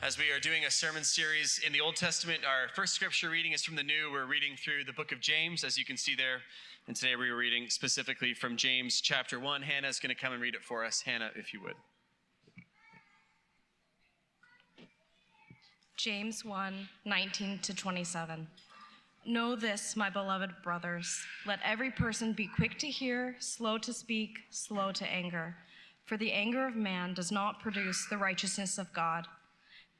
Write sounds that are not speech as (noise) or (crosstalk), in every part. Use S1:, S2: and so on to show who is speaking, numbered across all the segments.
S1: As we are doing a sermon series in the Old Testament, our first scripture reading is from the New. We're reading through the book of James, as you can see there. And today we are reading specifically from James chapter 1. Hannah's going to come and read it for us. Hannah, if you would.
S2: James 1 19 to 27. Know this, my beloved brothers. Let every person be quick to hear, slow to speak, slow to anger. For the anger of man does not produce the righteousness of God.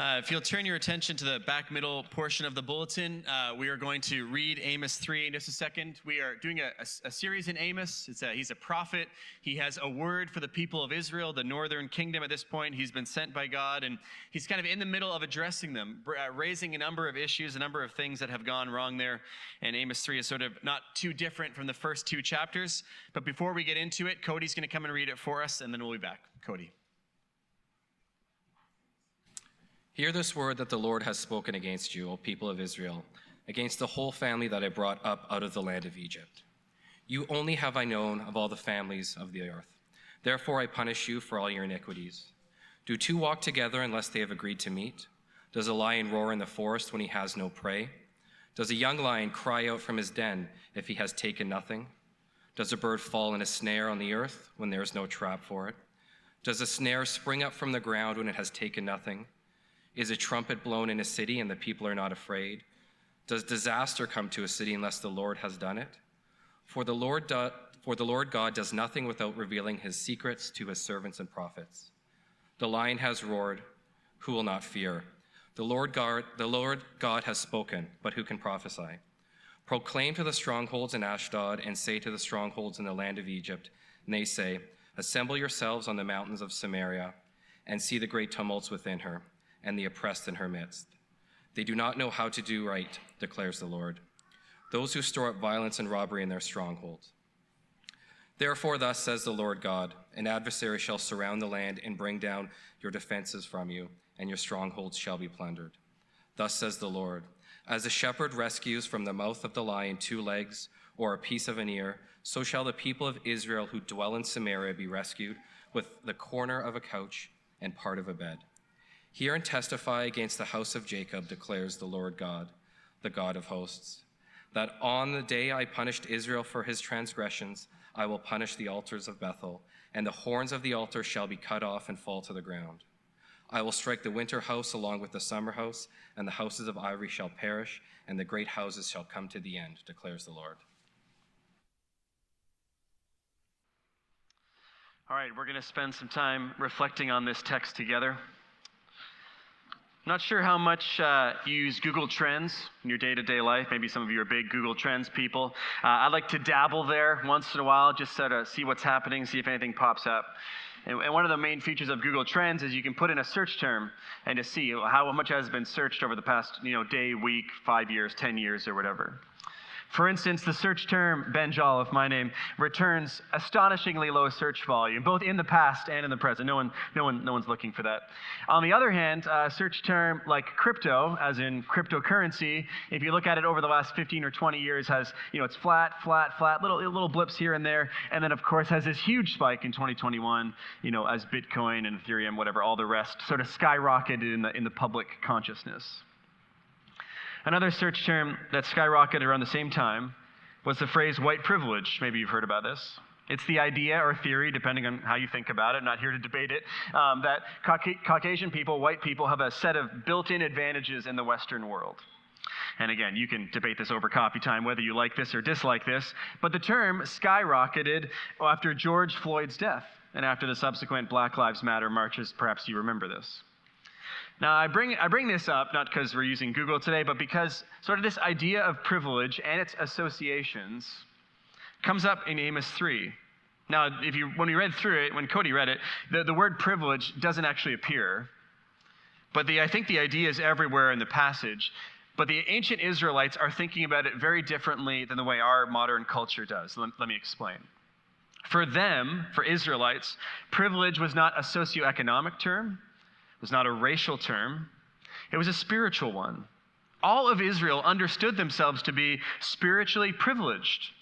S1: Uh, if you'll turn your attention to the back middle portion of the bulletin, uh, we are going to read Amos 3 in just a second. We are doing a, a, a series in Amos. A, he's a prophet. He has a word for the people of Israel, the northern kingdom at this point. He's been sent by God, and he's kind of in the middle of addressing them, uh, raising a number of issues, a number of things that have gone wrong there. And Amos 3 is sort of not too different from the first two chapters. But before we get into it, Cody's going to come and read it for us, and then we'll be back. Cody.
S3: Hear this word that the Lord has spoken against you, O people of Israel, against the whole family that I brought up out of the land of Egypt. You only have I known of all the families of the earth. Therefore I punish you for all your iniquities. Do two walk together unless they have agreed to meet? Does a lion roar in the forest when he has no prey? Does a young lion cry out from his den if he has taken nothing? Does a bird fall in a snare on the earth when there is no trap for it? Does a snare spring up from the ground when it has taken nothing? Is a trumpet blown in a city and the people are not afraid? Does disaster come to a city unless the Lord has done it? For the Lord, do, for the Lord God does nothing without revealing his secrets to his servants and prophets. The lion has roared, who will not fear? The Lord God, the Lord God has spoken, but who can prophesy? Proclaim to the strongholds in Ashdod and say to the strongholds in the land of Egypt, they say, Assemble yourselves on the mountains of Samaria and see the great tumults within her and the oppressed in her midst. They do not know how to do right, declares the Lord. Those who store up violence and robbery in their strongholds. Therefore, thus says the Lord God An adversary shall surround the land and bring down your defenses from you, and your strongholds shall be plundered. Thus says the Lord As a shepherd rescues from the mouth of the lion two legs or a piece of an ear, so shall the people of Israel who dwell in Samaria be rescued with the corner of a couch and part of a bed. Hear and testify against the house of Jacob, declares the Lord God, the God of hosts, that on the day I punished Israel for his transgressions, I will punish the altars of Bethel, and the horns of the altar shall be cut off and fall to the ground. I will strike the winter house along with the summer house, and the houses of ivory shall perish, and the great houses shall come to the end, declares the Lord.
S1: All right, we're going to spend some time reflecting on this text together. Not sure how much uh, you use Google Trends in your day to day life. Maybe some of you are big Google Trends people. Uh, I like to dabble there once in a while just to see what's happening, see if anything pops up. And, and, one of the main features of Google Trends is you can put in a search term and to see how much has been searched over the past you know, day, week, five years, 10 years, or whatever. For instance, the search term Ben Jolliffe, my name, returns astonishingly low search volume, both in the past and in the present. No, one, no, one, no one's looking for that. On the other hand, a search term like crypto, as in cryptocurrency, if you look at it over the last 15 or 20 years, has, you know, it's flat, flat, flat, little, little blips here and there, and then, of course, has this huge spike in 2021, you know, as Bitcoin and Ethereum, whatever, all the rest sort of skyrocketed in the, in the public consciousness. Another search term that skyrocketed around the same time was the phrase white privilege. Maybe you've heard about this. It's the idea or theory, depending on how you think about it. I'm not here to debate it. Um, that Caucasian people, white people, have a set of built in advantages in the Western world. And again, you can debate this over coffee time, whether you like this or dislike this. But the term skyrocketed after George Floyd's death and after the subsequent Black Lives Matter marches. Perhaps you remember this. Now, I bring, I bring this up not because we're using Google today, but because sort of this idea of privilege and its associations comes up in Amos 3. Now, if you, when we read through it, when Cody read it, the, the word privilege doesn't actually appear. But the, I think the idea is everywhere in the passage. But the ancient Israelites are thinking about it very differently than the way our modern culture does. Let, let me explain. For them, for Israelites, privilege was not a socioeconomic term, was not a racial term, it was a spiritual one. All of Israel understood themselves to be spiritually privileged.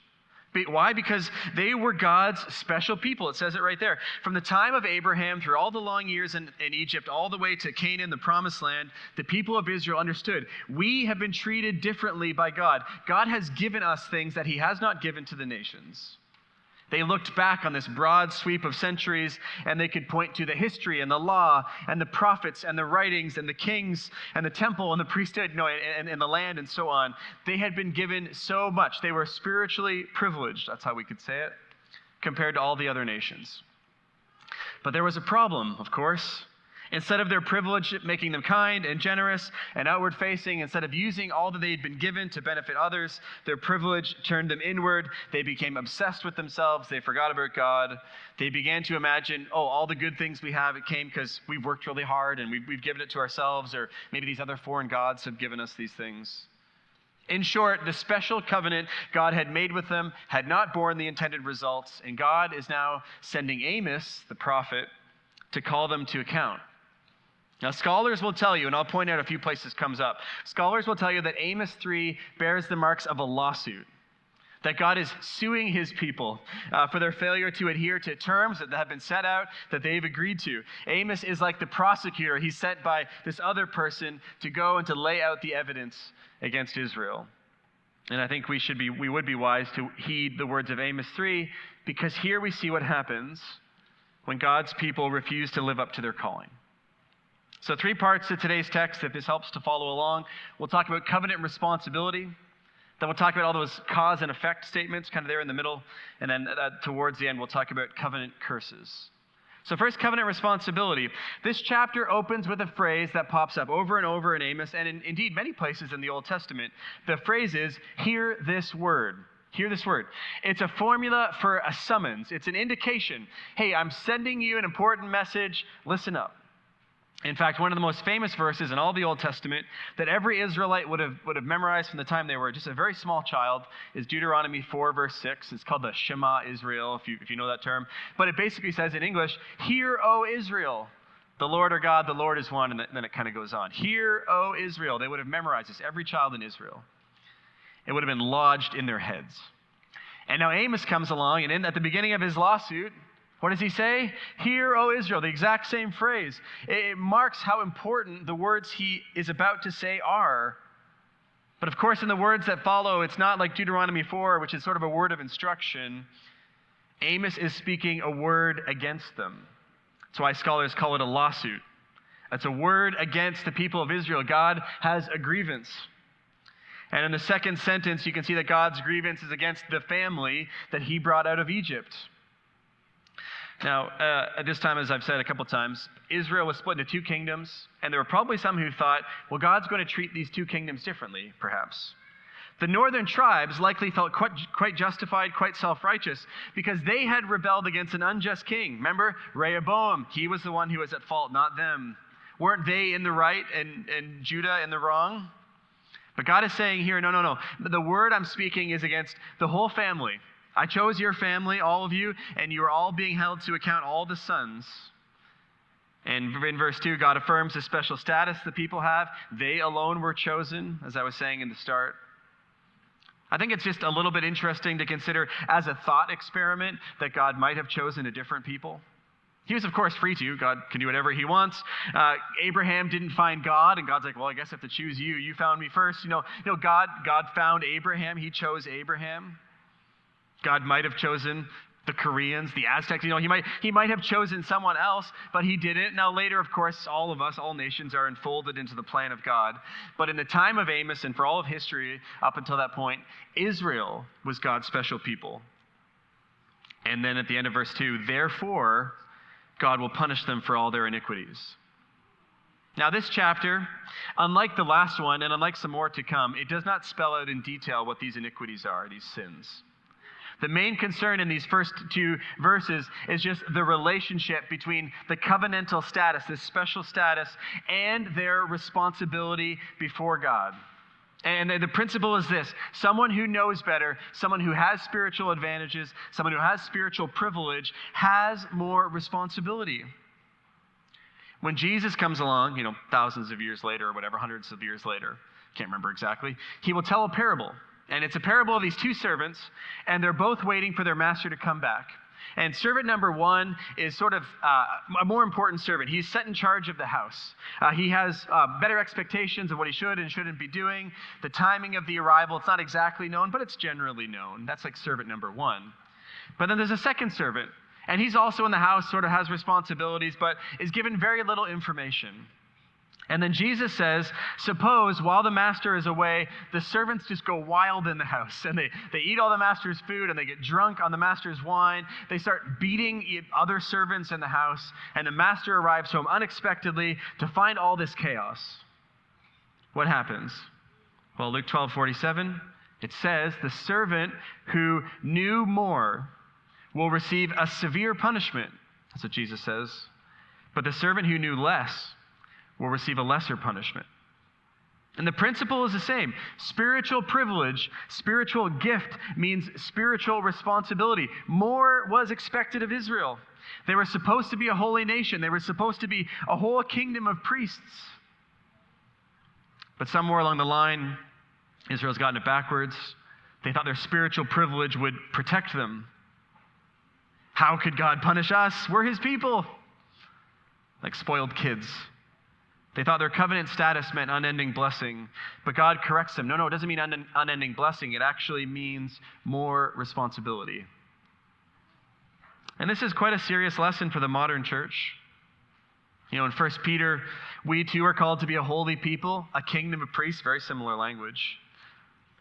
S1: Why? Because they were God's special people. It says it right there. From the time of Abraham through all the long years in, in, Egypt, all the way to Canaan, the promised land, the people of Israel understood we have been treated differently by God. God has given us things that He has not given to the nations. They looked back on this broad sweep of centuries and they could point to the history and the law and the prophets and the writings and the kings and the temple and the priesthood you know, and, and the land and so on. They had been given so much. They were spiritually privileged, that's how we could say it, compared to all the other nations. But there was a problem, of course. Instead of their privilege making them kind and generous and outward facing, instead of using all that they'd been given to benefit others, their privilege turned them inward. They became obsessed with themselves. They forgot about God. They began to imagine, oh, all the good things we have, it came because we've worked really hard and we've, we've given it to ourselves, or maybe these other foreign gods have given us these things. In short, the special covenant God had made with them had not borne the intended results, and God is now sending Amos, the prophet, to call them to account. Now, scholars will tell you, and I'll point out a few places comes up. Scholars will tell you that Amos 3 bears the marks of a lawsuit. That God is suing his people uh, for their failure to adhere to terms that have been set out that they've agreed to. Amos is like the prosecutor. He's sent by this other person to go and to lay out the evidence against Israel. And I think we should be, we would be wise to heed the words of Amos 3 because here we see what happens when God's people refuse to live up to their calling. So, three parts to today's text, if this helps to follow along. We'll talk about covenant responsibility. Then we'll talk about all those cause and effect statements, kind of there in the middle. And then uh, towards the end, we'll talk about covenant curses. So, first, covenant responsibility. This chapter opens with a phrase that pops up over and over in Amos, and in, indeed many places in the Old Testament. The phrase is, Hear this word. Hear this word. It's a formula for a summons, it's an indication. Hey, I'm sending you an important message. Listen up. In fact, one of the most famous verses in all the Old Testament that every Israelite would have, would have memorized from the time they were just a very small child is Deuteronomy 4, verse 6. It's called the Shema Israel, if you, if you know that term. But it basically says in English, Hear, O Israel, the Lord our God, the Lord is one. And then it kind of goes on. Hear, O Israel. They would have memorized this, every child in Israel. It would have been lodged in their heads. And now Amos comes along, and in, at the beginning of his lawsuit, what does he say? Hear, O Israel, the exact same phrase. It marks how important the words he is about to say are. But of course, in the words that follow, it's not like Deuteronomy 4, which is sort of a word of instruction. Amos is speaking a word against them. That's why scholars call it a lawsuit. That's a word against the people of Israel. God has a grievance. And in the second sentence, you can see that God's grievance is against the family that he brought out of Egypt. Now, uh, at this time, as I've said a couple times, Israel was split into two kingdoms, and there were probably some who thought, well, God's going to treat these two kingdoms differently, perhaps. The northern tribes likely felt quite, quite justified, quite self righteous, because they had rebelled against an unjust king. Remember, Rehoboam, he was the one who was at fault, not them. Weren't they in the right and, and Judah in the wrong? But God is saying here, no, no, no. The word I'm speaking is against the whole family I chose your family, all of you, and you are all being held to account, all the sons. And in verse 2, God affirms the special status the people have. They alone were chosen, as I was saying in the start. I think it's just a little bit interesting to consider as a thought experiment that God might have chosen a different people. He was, of course, free to. God can do whatever he wants. Uh, Abraham didn't find God, and God's like, well, I guess I have to choose you. You found me first. You know, you know God, God found Abraham. He chose Abraham. God might have chosen the Koreans, the Aztecs. You know, he might, he might have chosen someone else, but he didn't. Now, later, of course, all of us, all nations are enfolded into the plan of God. But in the time of Amos and for all of history up until that point, Israel was God's special people. And then at the end of verse 2, therefore, God will punish them for all their iniquities. Now, this chapter, unlike the last one, and unlike some more to come, it does not spell out in detail what these iniquities are, these sins. The main concern in these first two verses is just the relationship between the covenantal status, this special status, and their responsibility before God. And the principle is this someone who knows better, someone who has spiritual advantages, someone who has spiritual privilege, has more responsibility. When Jesus comes along, you know, thousands of years later or whatever, hundreds of years later, can't remember exactly, he will tell a parable. And it's a parable of these two servants, and they're both waiting for their master to come back. And servant number one is sort of uh, a more important servant. He's set in charge of the house. Uh, he has uh, better expectations of what he should and shouldn't be doing. The timing of the arrival, it's not exactly known, but it's generally known. That's like servant number one. But then there's a second servant, and he's also in the house, sort of has responsibilities, but is given very little information. And then Jesus says, Suppose while the master is away, the servants just go wild in the house and they, they eat all the master's food and they get drunk on the master's wine. They start beating other servants in the house, and the master arrives home unexpectedly to find all this chaos. What happens? Well, Luke 12 47, it says, The servant who knew more will receive a severe punishment. That's what Jesus says. But the servant who knew less, will receive a lesser punishment. And the principle is the same. Spiritual privilege, spiritual gift means spiritual responsibility. More was expected of Israel. They were supposed to be a holy nation, they were supposed to be a whole kingdom of priests. But somewhere along the line, Israel's gotten it backwards. They thought their spiritual privilege would protect them. How could God punish us? We're his people. Like spoiled kids. They thought their covenant status meant unending blessing, but God corrects them. No, no, it doesn't mean un- unending blessing. It actually means more responsibility. And this is quite a serious lesson for the modern church. You know, in 1 Peter, we too are called to be a holy people, a kingdom of priests, very similar language.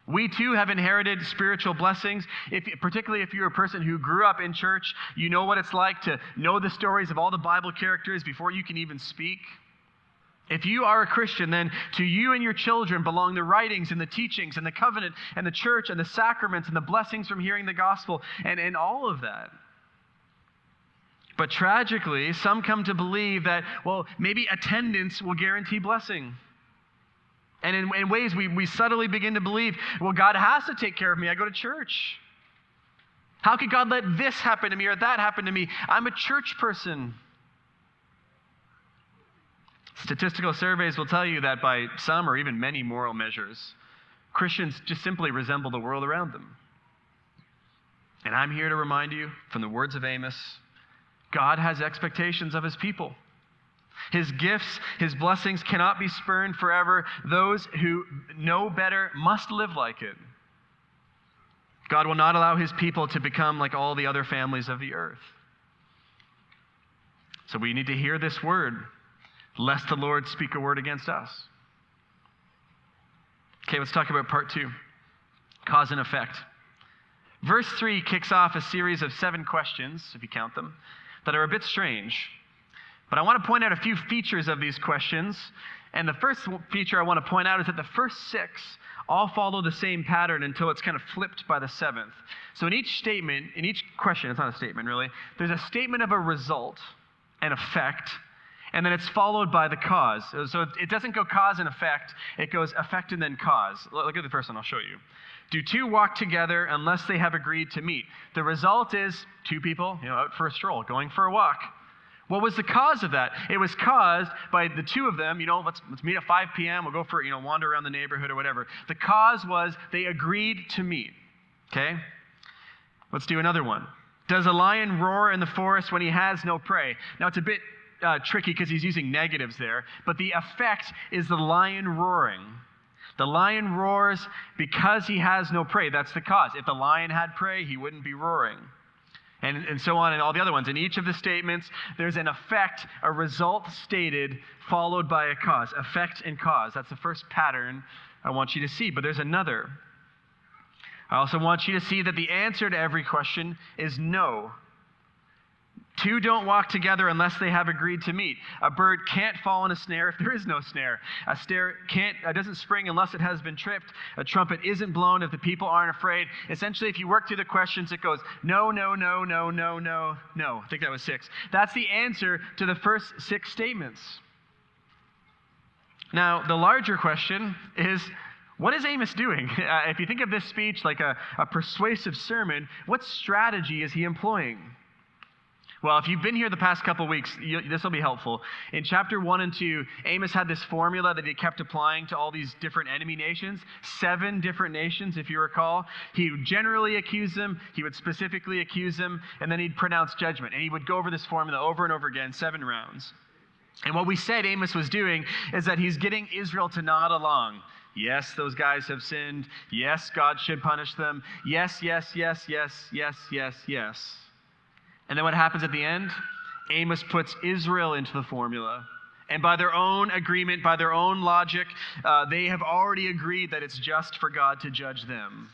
S1: We too have inherited spiritual blessings. If, particularly if you're a person who grew up in church, you know what it's like to know the stories of all the Bible characters before you can even speak. If you are a Christian, then to you and your children belong the writings and the teachings and the covenant and the church and the sacraments and the blessings from hearing the gospel and, and all of that. But tragically, some come to believe that, well, maybe attendance will guarantee blessing. And in, in ways we, we subtly begin to believe, well, God has to take care of me. I go to church. How could God let this happen to me or that happen to me? I'm a church person. Statistical surveys will tell you that by some or even many moral measures, Christians just simply resemble the world around them. And I'm here to remind you from the words of Amos God has expectations of his people. His gifts, his blessings cannot be spurned forever. Those who know better must live like it. God will not allow his people to become like all the other families of the earth. So we need to hear this word lest the Lord speak a word against us. Okay, let's talk about part two cause and effect. Verse 3 kicks off a series of seven questions, if you count them, that are a bit strange. But I want to point out a few features of these questions. And the first feature I want to point out is that the first six all follow the same pattern until it's kind of flipped by the seventh. So in each statement, in each question, it's not a statement really, there's a statement of a result, an effect, and then it's followed by the cause. So it doesn't go cause and effect, it goes effect and then cause. Look at the first one, I'll show you. Do two walk together unless they have agreed to meet? The result is two people, you know, out for a stroll, going for a walk. What was the cause of that? It was caused by the two of them, you know, let's, let's meet at 5 p.m., we'll go for, you know, wander around the neighborhood or whatever. The cause was they agreed to meet. Okay? Let's do another one. Does a lion roar in the forest when he has no prey? Now, it's a bit uh, tricky because he's using negatives there, but the effect is the lion roaring. The lion roars because he has no prey. That's the cause. If the lion had prey, he wouldn't be roaring. and, and so on, and all the other ones. In each of the statements, there's an effect, a result stated, followed by a cause. Effect and cause. That's the first pattern I want you to see. But there's another. I also want you to see that the answer to every question is no. Two don't walk together unless they have agreed to meet. A bird can't fall in a snare if there is no snare. A snare can't uh, doesn't spring unless it has been tripped. A trumpet isn't blown if the people aren't afraid. Essentially, if you work through the questions, it goes no, no, no, no, no, no, no. I think that was six. That's the answer to the first six statements. Now, the larger question is what is Amos doing? (laughs) Uh, if you think of this speech like a, a persuasive sermon, what strategy is he employing? Well, if you've been here the past couple weeks, this will be helpful. In chapter 1 and 2, Amos had this formula that he kept applying to all these different enemy nations, seven different nations, if you recall. He would generally accuse them, he would specifically accuse them, and then he'd pronounce judgment. And he would go over this formula over and over again, seven rounds. And what we said Amos was doing is that he's getting Israel to nod along. Yes, those guys have sinned. Yes, God should punish them. Yes, yes, yes, yes, yes, yes, yes. And then what happens at the end? Amos puts Israel into the formula. And by their own agreement, by their own logic, uh, they have already agreed that it's just for God to judge them.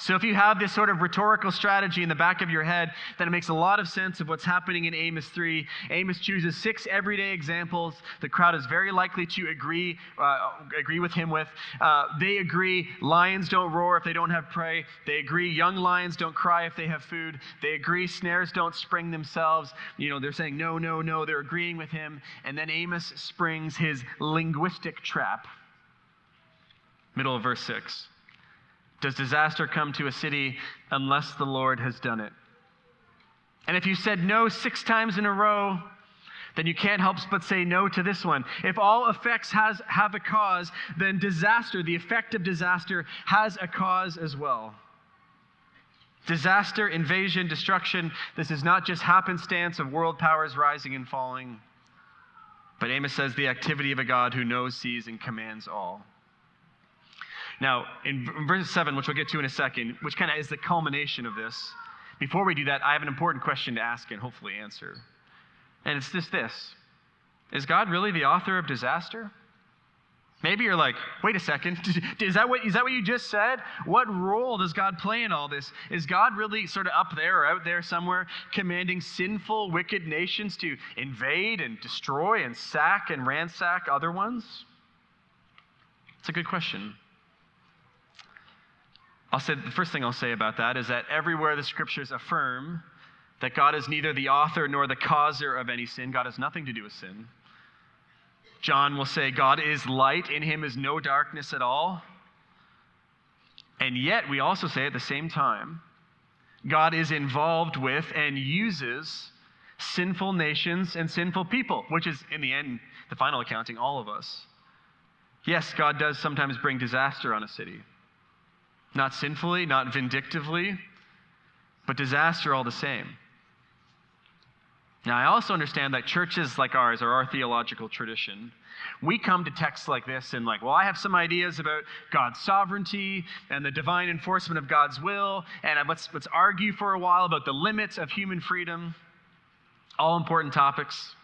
S1: So, if you have this sort of rhetorical strategy in the back of your head, then it makes a lot of sense of what's happening in Amos 3. Amos chooses six everyday examples the crowd is very likely to agree, uh, agree with him with. Uh, they agree lions don't roar if they don't have prey. They agree young lions don't cry if they have food. They agree snares don't spring themselves. You know, they're saying no, no, no. They're agreeing with him. And then Amos springs his linguistic trap. Middle of verse 6. Does disaster come to a city unless the Lord has done it? And if you said no six times in a row, then you can't help but say no to this one. If all effects has, have a cause, then disaster, the effect of disaster, has a cause as well. Disaster, invasion, destruction, this is not just happenstance of world powers rising and falling, but Amos says the activity of a God who knows, sees, and commands all. Now, in verse 7, which we'll get to in a second, which kind of is the culmination of this, before we do that, I have an important question to ask and hopefully answer. And it's just this Is God really the author of disaster? Maybe you're like, wait a second, (laughs) is that, what, is that what you just said? What role does God play in all this? Is God really sort of up there or out there somewhere commanding sinful, wicked nations to invade and destroy and sack and ransack other ones? It's a good question. I'll say the first thing I'll say about that is that everywhere the scriptures affirm that God is neither the author nor the causer of any sin, God has nothing to do with sin. John will say, God is light, in him is no darkness at all. And yet, we also say at the same time, God is involved with and uses sinful nations and sinful people, which is, in the end, the final accounting, all of us. Yes, God does sometimes bring disaster on a city. Not sinfully, not vindictively, but disaster all the same. Now, I also understand that churches like ours are our theological tradition. We come to texts like this and, like, well, I have some ideas about God's sovereignty and the divine enforcement of God's will, and let's, let's argue for a while about the limits of human freedom. All important topics.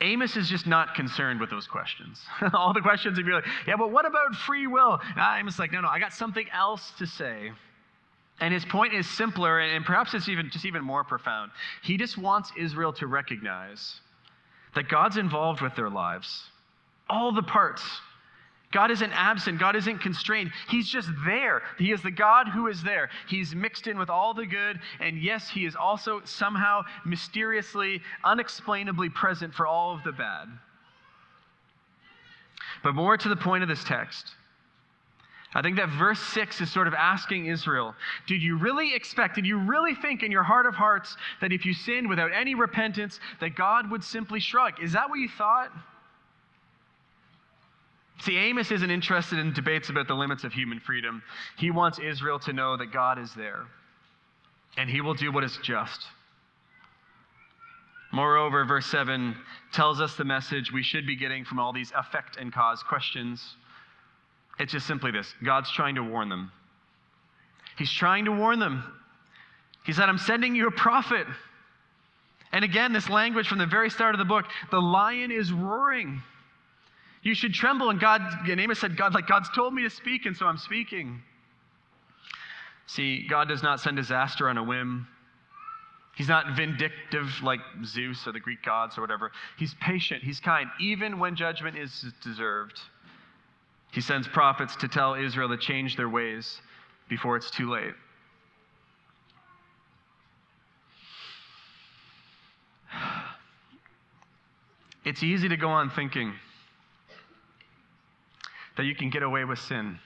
S1: Amos is just not concerned with those questions. (laughs) All the questions, if you're like, yeah, but what about free will? Amos is like, no, no, I got something else to say. And his point is simpler, and perhaps it's even just even more profound. He just wants Israel to recognize that God's involved with their lives, all the parts, God isn't absent. God isn't constrained. He's just there. He is the God who is there. He's mixed in with all the good. And yes, He is also somehow mysteriously, unexplainably present for all of the bad. But more to the point of this text, I think that verse 6 is sort of asking Israel, did you really expect, did you really think in your heart of hearts that if you sinned without any repentance, that God would simply shrug? Is that what you thought? See, Amos isn't interested in debates about the limits of human freedom. He wants Israel to know that God is there, and he will do what is just. Moreover, verse 7 tells us the message we should be getting from all these effect and cause questions. It's just simply this God's trying to warn them. He's trying to warn them. He said, I'm sending you a prophet. And again, this language from the very start of the book the lion is roaring. You should tremble. And God, and Amos said, God, like God's told me to speak, and so I'm speaking. See, God does not send disaster on a whim. He's not vindictive like Zeus or the Greek gods or whatever. He's patient, he's kind, even when judgment is deserved. He sends prophets to tell Israel to change their ways before it's too late. It's easy to go on thinking that you can get away with sin.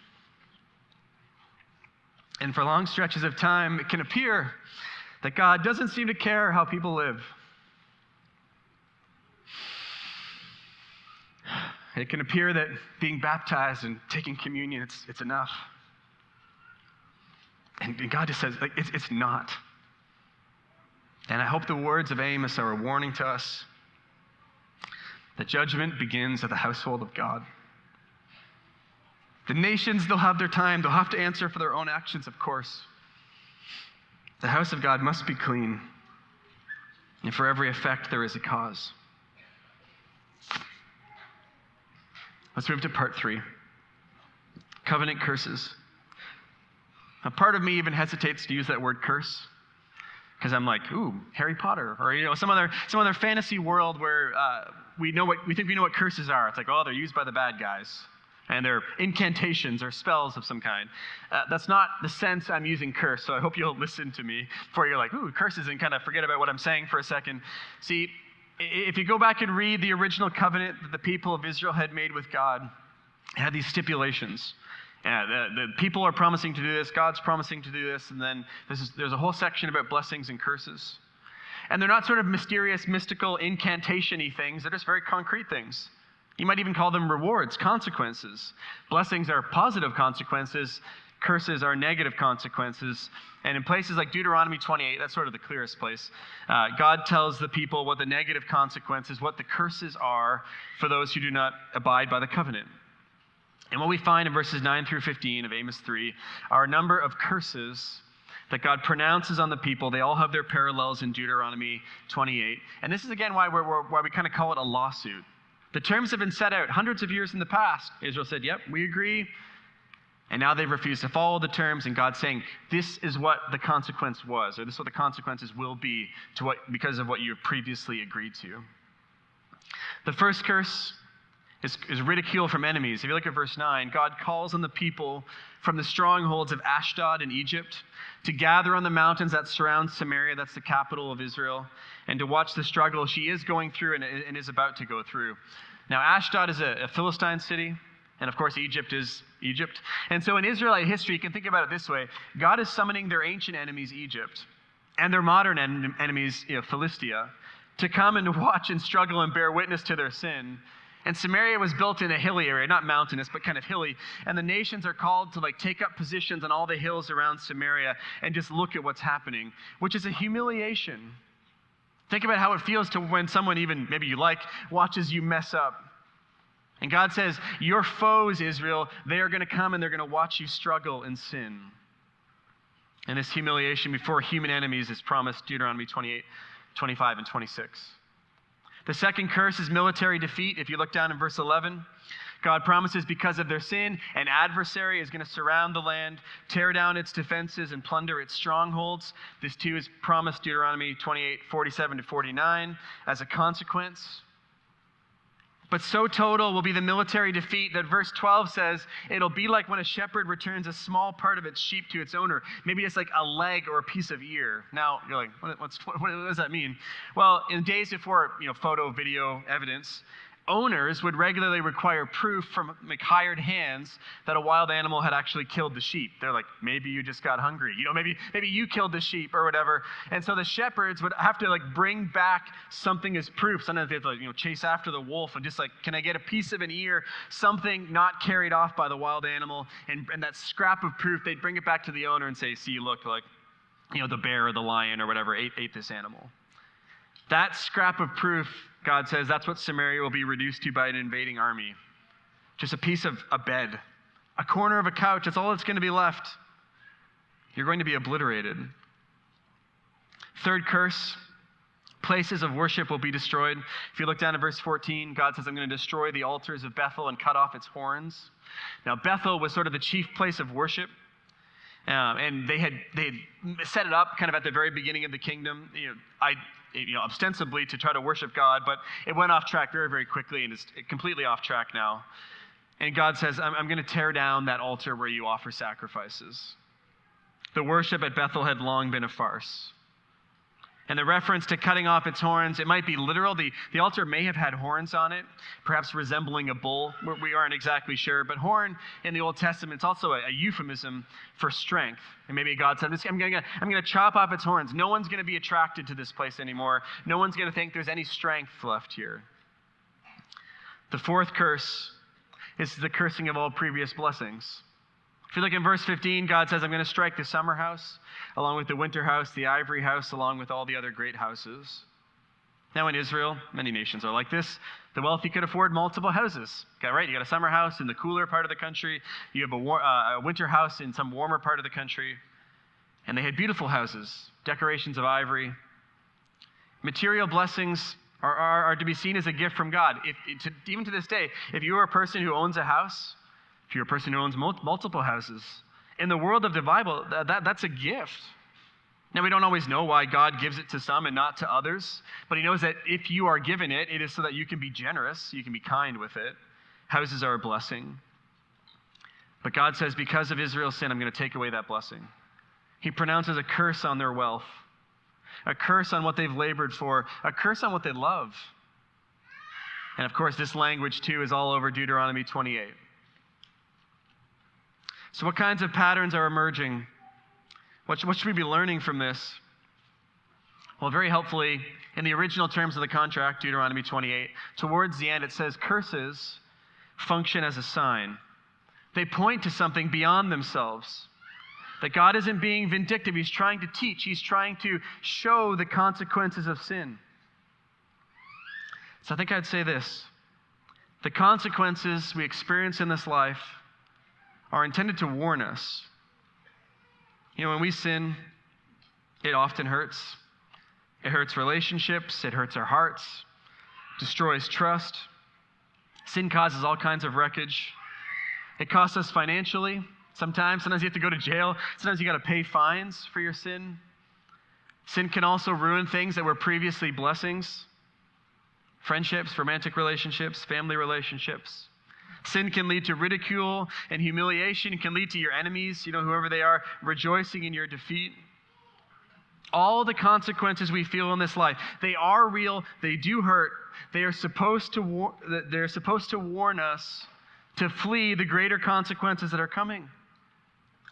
S1: And for long stretches of time, it can appear that God doesn't seem to care how people live. It can appear that being baptized and taking communion, it's, it's enough. And, and God just says, like, it's, it's not. And I hope the words of Amos are a warning to us that judgment begins at the household of God. The nations, they'll have their time. They'll have to answer for their own actions, of course. The house of God must be clean. And for every effect, there is a cause. Let's move to part three covenant curses. A part of me even hesitates to use that word curse because I'm like, ooh, Harry Potter, or you know, some other some other fantasy world where uh, we know what we think we know what curses are. It's like, oh, they're used by the bad guys and they're incantations or spells of some kind. Uh, that's not the sense I'm using curse, so I hope you'll (laughs) listen to me before you're like, ooh, curses, and kind of forget about what I'm saying for a second. See, if you go back and read the original covenant that the people of Israel had made with God, it had these stipulations. Yeah, the, the people are promising to do this, God's promising to do this, and then is, there's a whole section about blessings and curses. And they're not sort of mysterious, mystical, incantation y things, they're just very concrete things. You might even call them rewards, consequences. Blessings are positive consequences, curses are negative consequences. And in places like Deuteronomy 28, that's sort of the clearest place, uh, God tells the people what the negative consequences, what the curses are for those who do not abide by the covenant. And what we find in verses 9 through 15 of Amos 3 are a number of curses that God pronounces on the people. They all have their parallels in Deuteronomy 28. And this is again why, why we kind of call it a lawsuit. The terms have been set out hundreds of years in the past. Israel said, Yep, we agree. And now they've refused to follow the terms, and God's saying, This is what the consequence was, or this is what the consequences will be to what, because of what you previously agreed to. The first curse is, is ridicule from enemies. If you look at verse 9, God calls on the people from the strongholds of Ashdod in Egypt to gather on the mountains that surround Samaria, that's the capital of Israel, and to watch the struggle she is going through and, and is about to go through. Now, Ashdod is a, a Philistine city, and of course, Egypt is Egypt. And so in Israelite history, you can think about it this way God is summoning their ancient enemies, Egypt, and their modern en- enemies, you know, Philistia, to come and (laughs) watch and struggle and bear witness to their sin and Samaria was built in a hilly area, not mountainous, but kind of hilly. And the nations are called to like take up positions on all the hills around Samaria and just look at what's happening, which is a humiliation. Think about how it feels to when someone, even maybe you like, watches you mess up. And God says, Your foes, Israel, they are going to come and they're going to watch you struggle in sin. And this humiliation before human enemies is promised Deuteronomy 28, 25, and 26. The second curse is military defeat. If you look down in verse 11, God promises because of their sin, an adversary is going to surround the land, tear down its defenses, and plunder its strongholds. This too is promised Deuteronomy 28 47 to 49 as a consequence. But so total will be the military defeat that verse 12 says it'll be like when a shepherd returns a small part of its sheep to its owner, maybe it's like a leg or a piece of ear. Now, you're like, what, what does that mean? Well, in days before you know, photo, video evidence, owners would regularly require proof from like, hired hands that a wild animal had actually killed the sheep. They're like, maybe you just got hungry. You know, maybe maybe you killed the sheep or whatever. And so the shepherds would have to like bring back something as proof. Sometimes they have to like, you know chase after the wolf and just like, can I get a piece of an ear, something not carried off by the wild animal, and, and that scrap of proof, they'd bring it back to the owner and say, see, look, like, you know, the bear or the lion or whatever ate, ate this animal. That scrap of proof God says that's what Samaria will be reduced to by an invading army. Just a piece of a bed, a corner of a couch, that's all that's going to be left. You're going to be obliterated. Third curse places of worship will be destroyed. If you look down at verse 14, God says, I'm going to destroy the altars of Bethel and cut off its horns. Now, Bethel was sort of the chief place of worship. Um, and they had they had set it up kind of at the very beginning of the kingdom. You know, I you know ostensibly to try to worship God, but it went off track very very quickly and is completely off track now. And God says, I'm, I'm going to tear down that altar where you offer sacrifices. The worship at Bethel had long been a farce. And the reference to cutting off its horns, it might be literal. The, the altar may have had horns on it, perhaps resembling a bull. We aren't exactly sure. But horn in the Old Testament is also a, a euphemism for strength. And maybe God said, I'm going to I'm going to chop off its horns. No one's going to be attracted to this place anymore. No one's going to think there's any strength left here. The fourth curse is the cursing of all previous blessings. If you look in verse 15, God says, I'm going to strike the summer house, along with the winter house, the ivory house, along with all the other great houses. Now, in Israel, many nations are like this. The wealthy could afford multiple houses. Okay, right? You got a summer house in the cooler part of the country, you have a, war- uh, a winter house in some warmer part of the country. And they had beautiful houses, decorations of ivory. Material blessings are, are, are to be seen as a gift from God. If, to, even to this day, if you are a person who owns a house, if you're a person who owns multiple houses, in the world of the Bible, that, that, that's a gift. Now, we don't always know why God gives it to some and not to others, but He knows that if you are given it, it is so that you can be generous, you can be kind with it. Houses are a blessing. But God says, because of Israel's sin, I'm going to take away that blessing. He pronounces a curse on their wealth, a curse on what they've labored for, a curse on what they love. And of course, this language, too, is all over Deuteronomy 28. So, what kinds of patterns are emerging? What, what should we be learning from this? Well, very helpfully, in the original terms of the contract, Deuteronomy 28, towards the end it says, Curses function as a sign. They point to something beyond themselves. That God isn't being vindictive, He's trying to teach, He's trying to show the consequences of sin. So I think I'd say this the consequences we experience in this life are intended to warn us. You know, when we sin, it often hurts. It hurts relationships, it hurts our hearts, destroys trust. Sin causes all kinds of wreckage. It costs us financially. Sometimes, sometimes you have to go to jail. Sometimes you got to pay fines for your sin. Sin can also ruin things that were previously blessings friendships, romantic relationships, family relationships. Sin can lead to ridicule and humiliation. It can lead to your enemies, you know, whoever they are, rejoicing in your defeat. All the consequences we feel in this life, they are real, they do hurt. They are supposed to war- they're supposed to warn us to flee the greater consequences that are coming.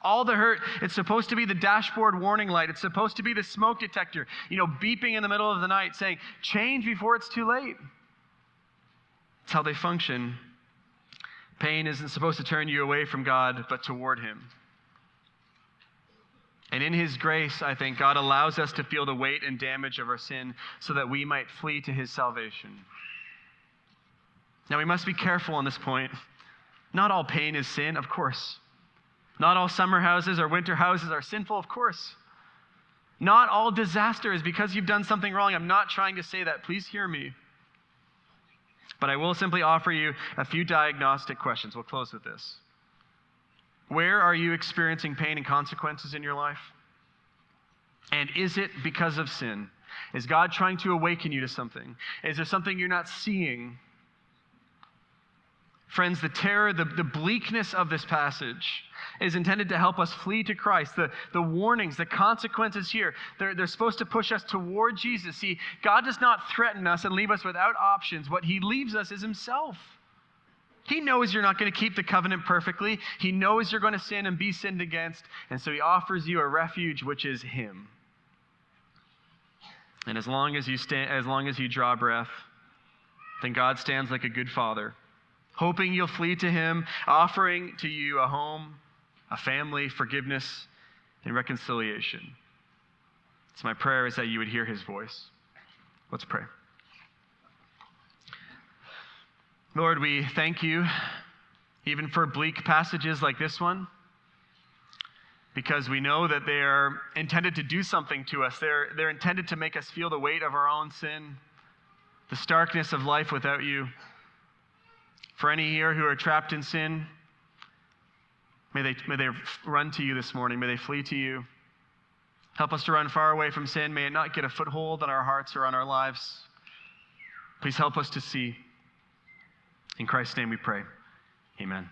S1: All the hurt, it's supposed to be the dashboard warning light. It's supposed to be the smoke detector, you know, beeping in the middle of the night saying, change before it's too late. It's how they function Pain isn't supposed to turn you away from God, but toward Him. And in His grace, I think God allows us to feel the weight and damage of our sin so that we might flee to His salvation. Now, we must be careful on this point. Not all pain is sin, of course. Not all summer houses or winter houses are sinful, of course. Not all disaster is because you've done something wrong. I'm not trying to say that. Please hear me. But I will simply offer you a few diagnostic questions. We'll close with this. Where are you experiencing pain and consequences in your life? And is it because of sin? Is God trying to awaken you to something? Is there something you're not seeing Friends, the terror, the, the bleakness of this passage is intended to help us flee to Christ. The, the warnings, the consequences here, they're, they're supposed to push us toward Jesus. See, God does not threaten us and leave us without options. What He leaves us is Himself. He knows you're not going to keep the covenant perfectly. He knows you're going to sin and be sinned against. And so He offers you a refuge, which is Him. And as long as you, stand, as long as you draw breath, then God stands like a good father hoping you'll flee to him, offering to you a home, a family, forgiveness, and reconciliation. So my prayer is that you would hear his voice. Let's pray. Lord, we thank you even for bleak passages like this one. because we know that they are intended to do something to us. They're, they're intended to make us feel the weight of our own sin, the starkness of life without you. For any here who are trapped in sin, may they, may they run to you this morning. May they flee to you. Help us to run far away from sin. May it not get a foothold on our hearts or on our lives. Please help us to see. In Christ's name we pray. Amen.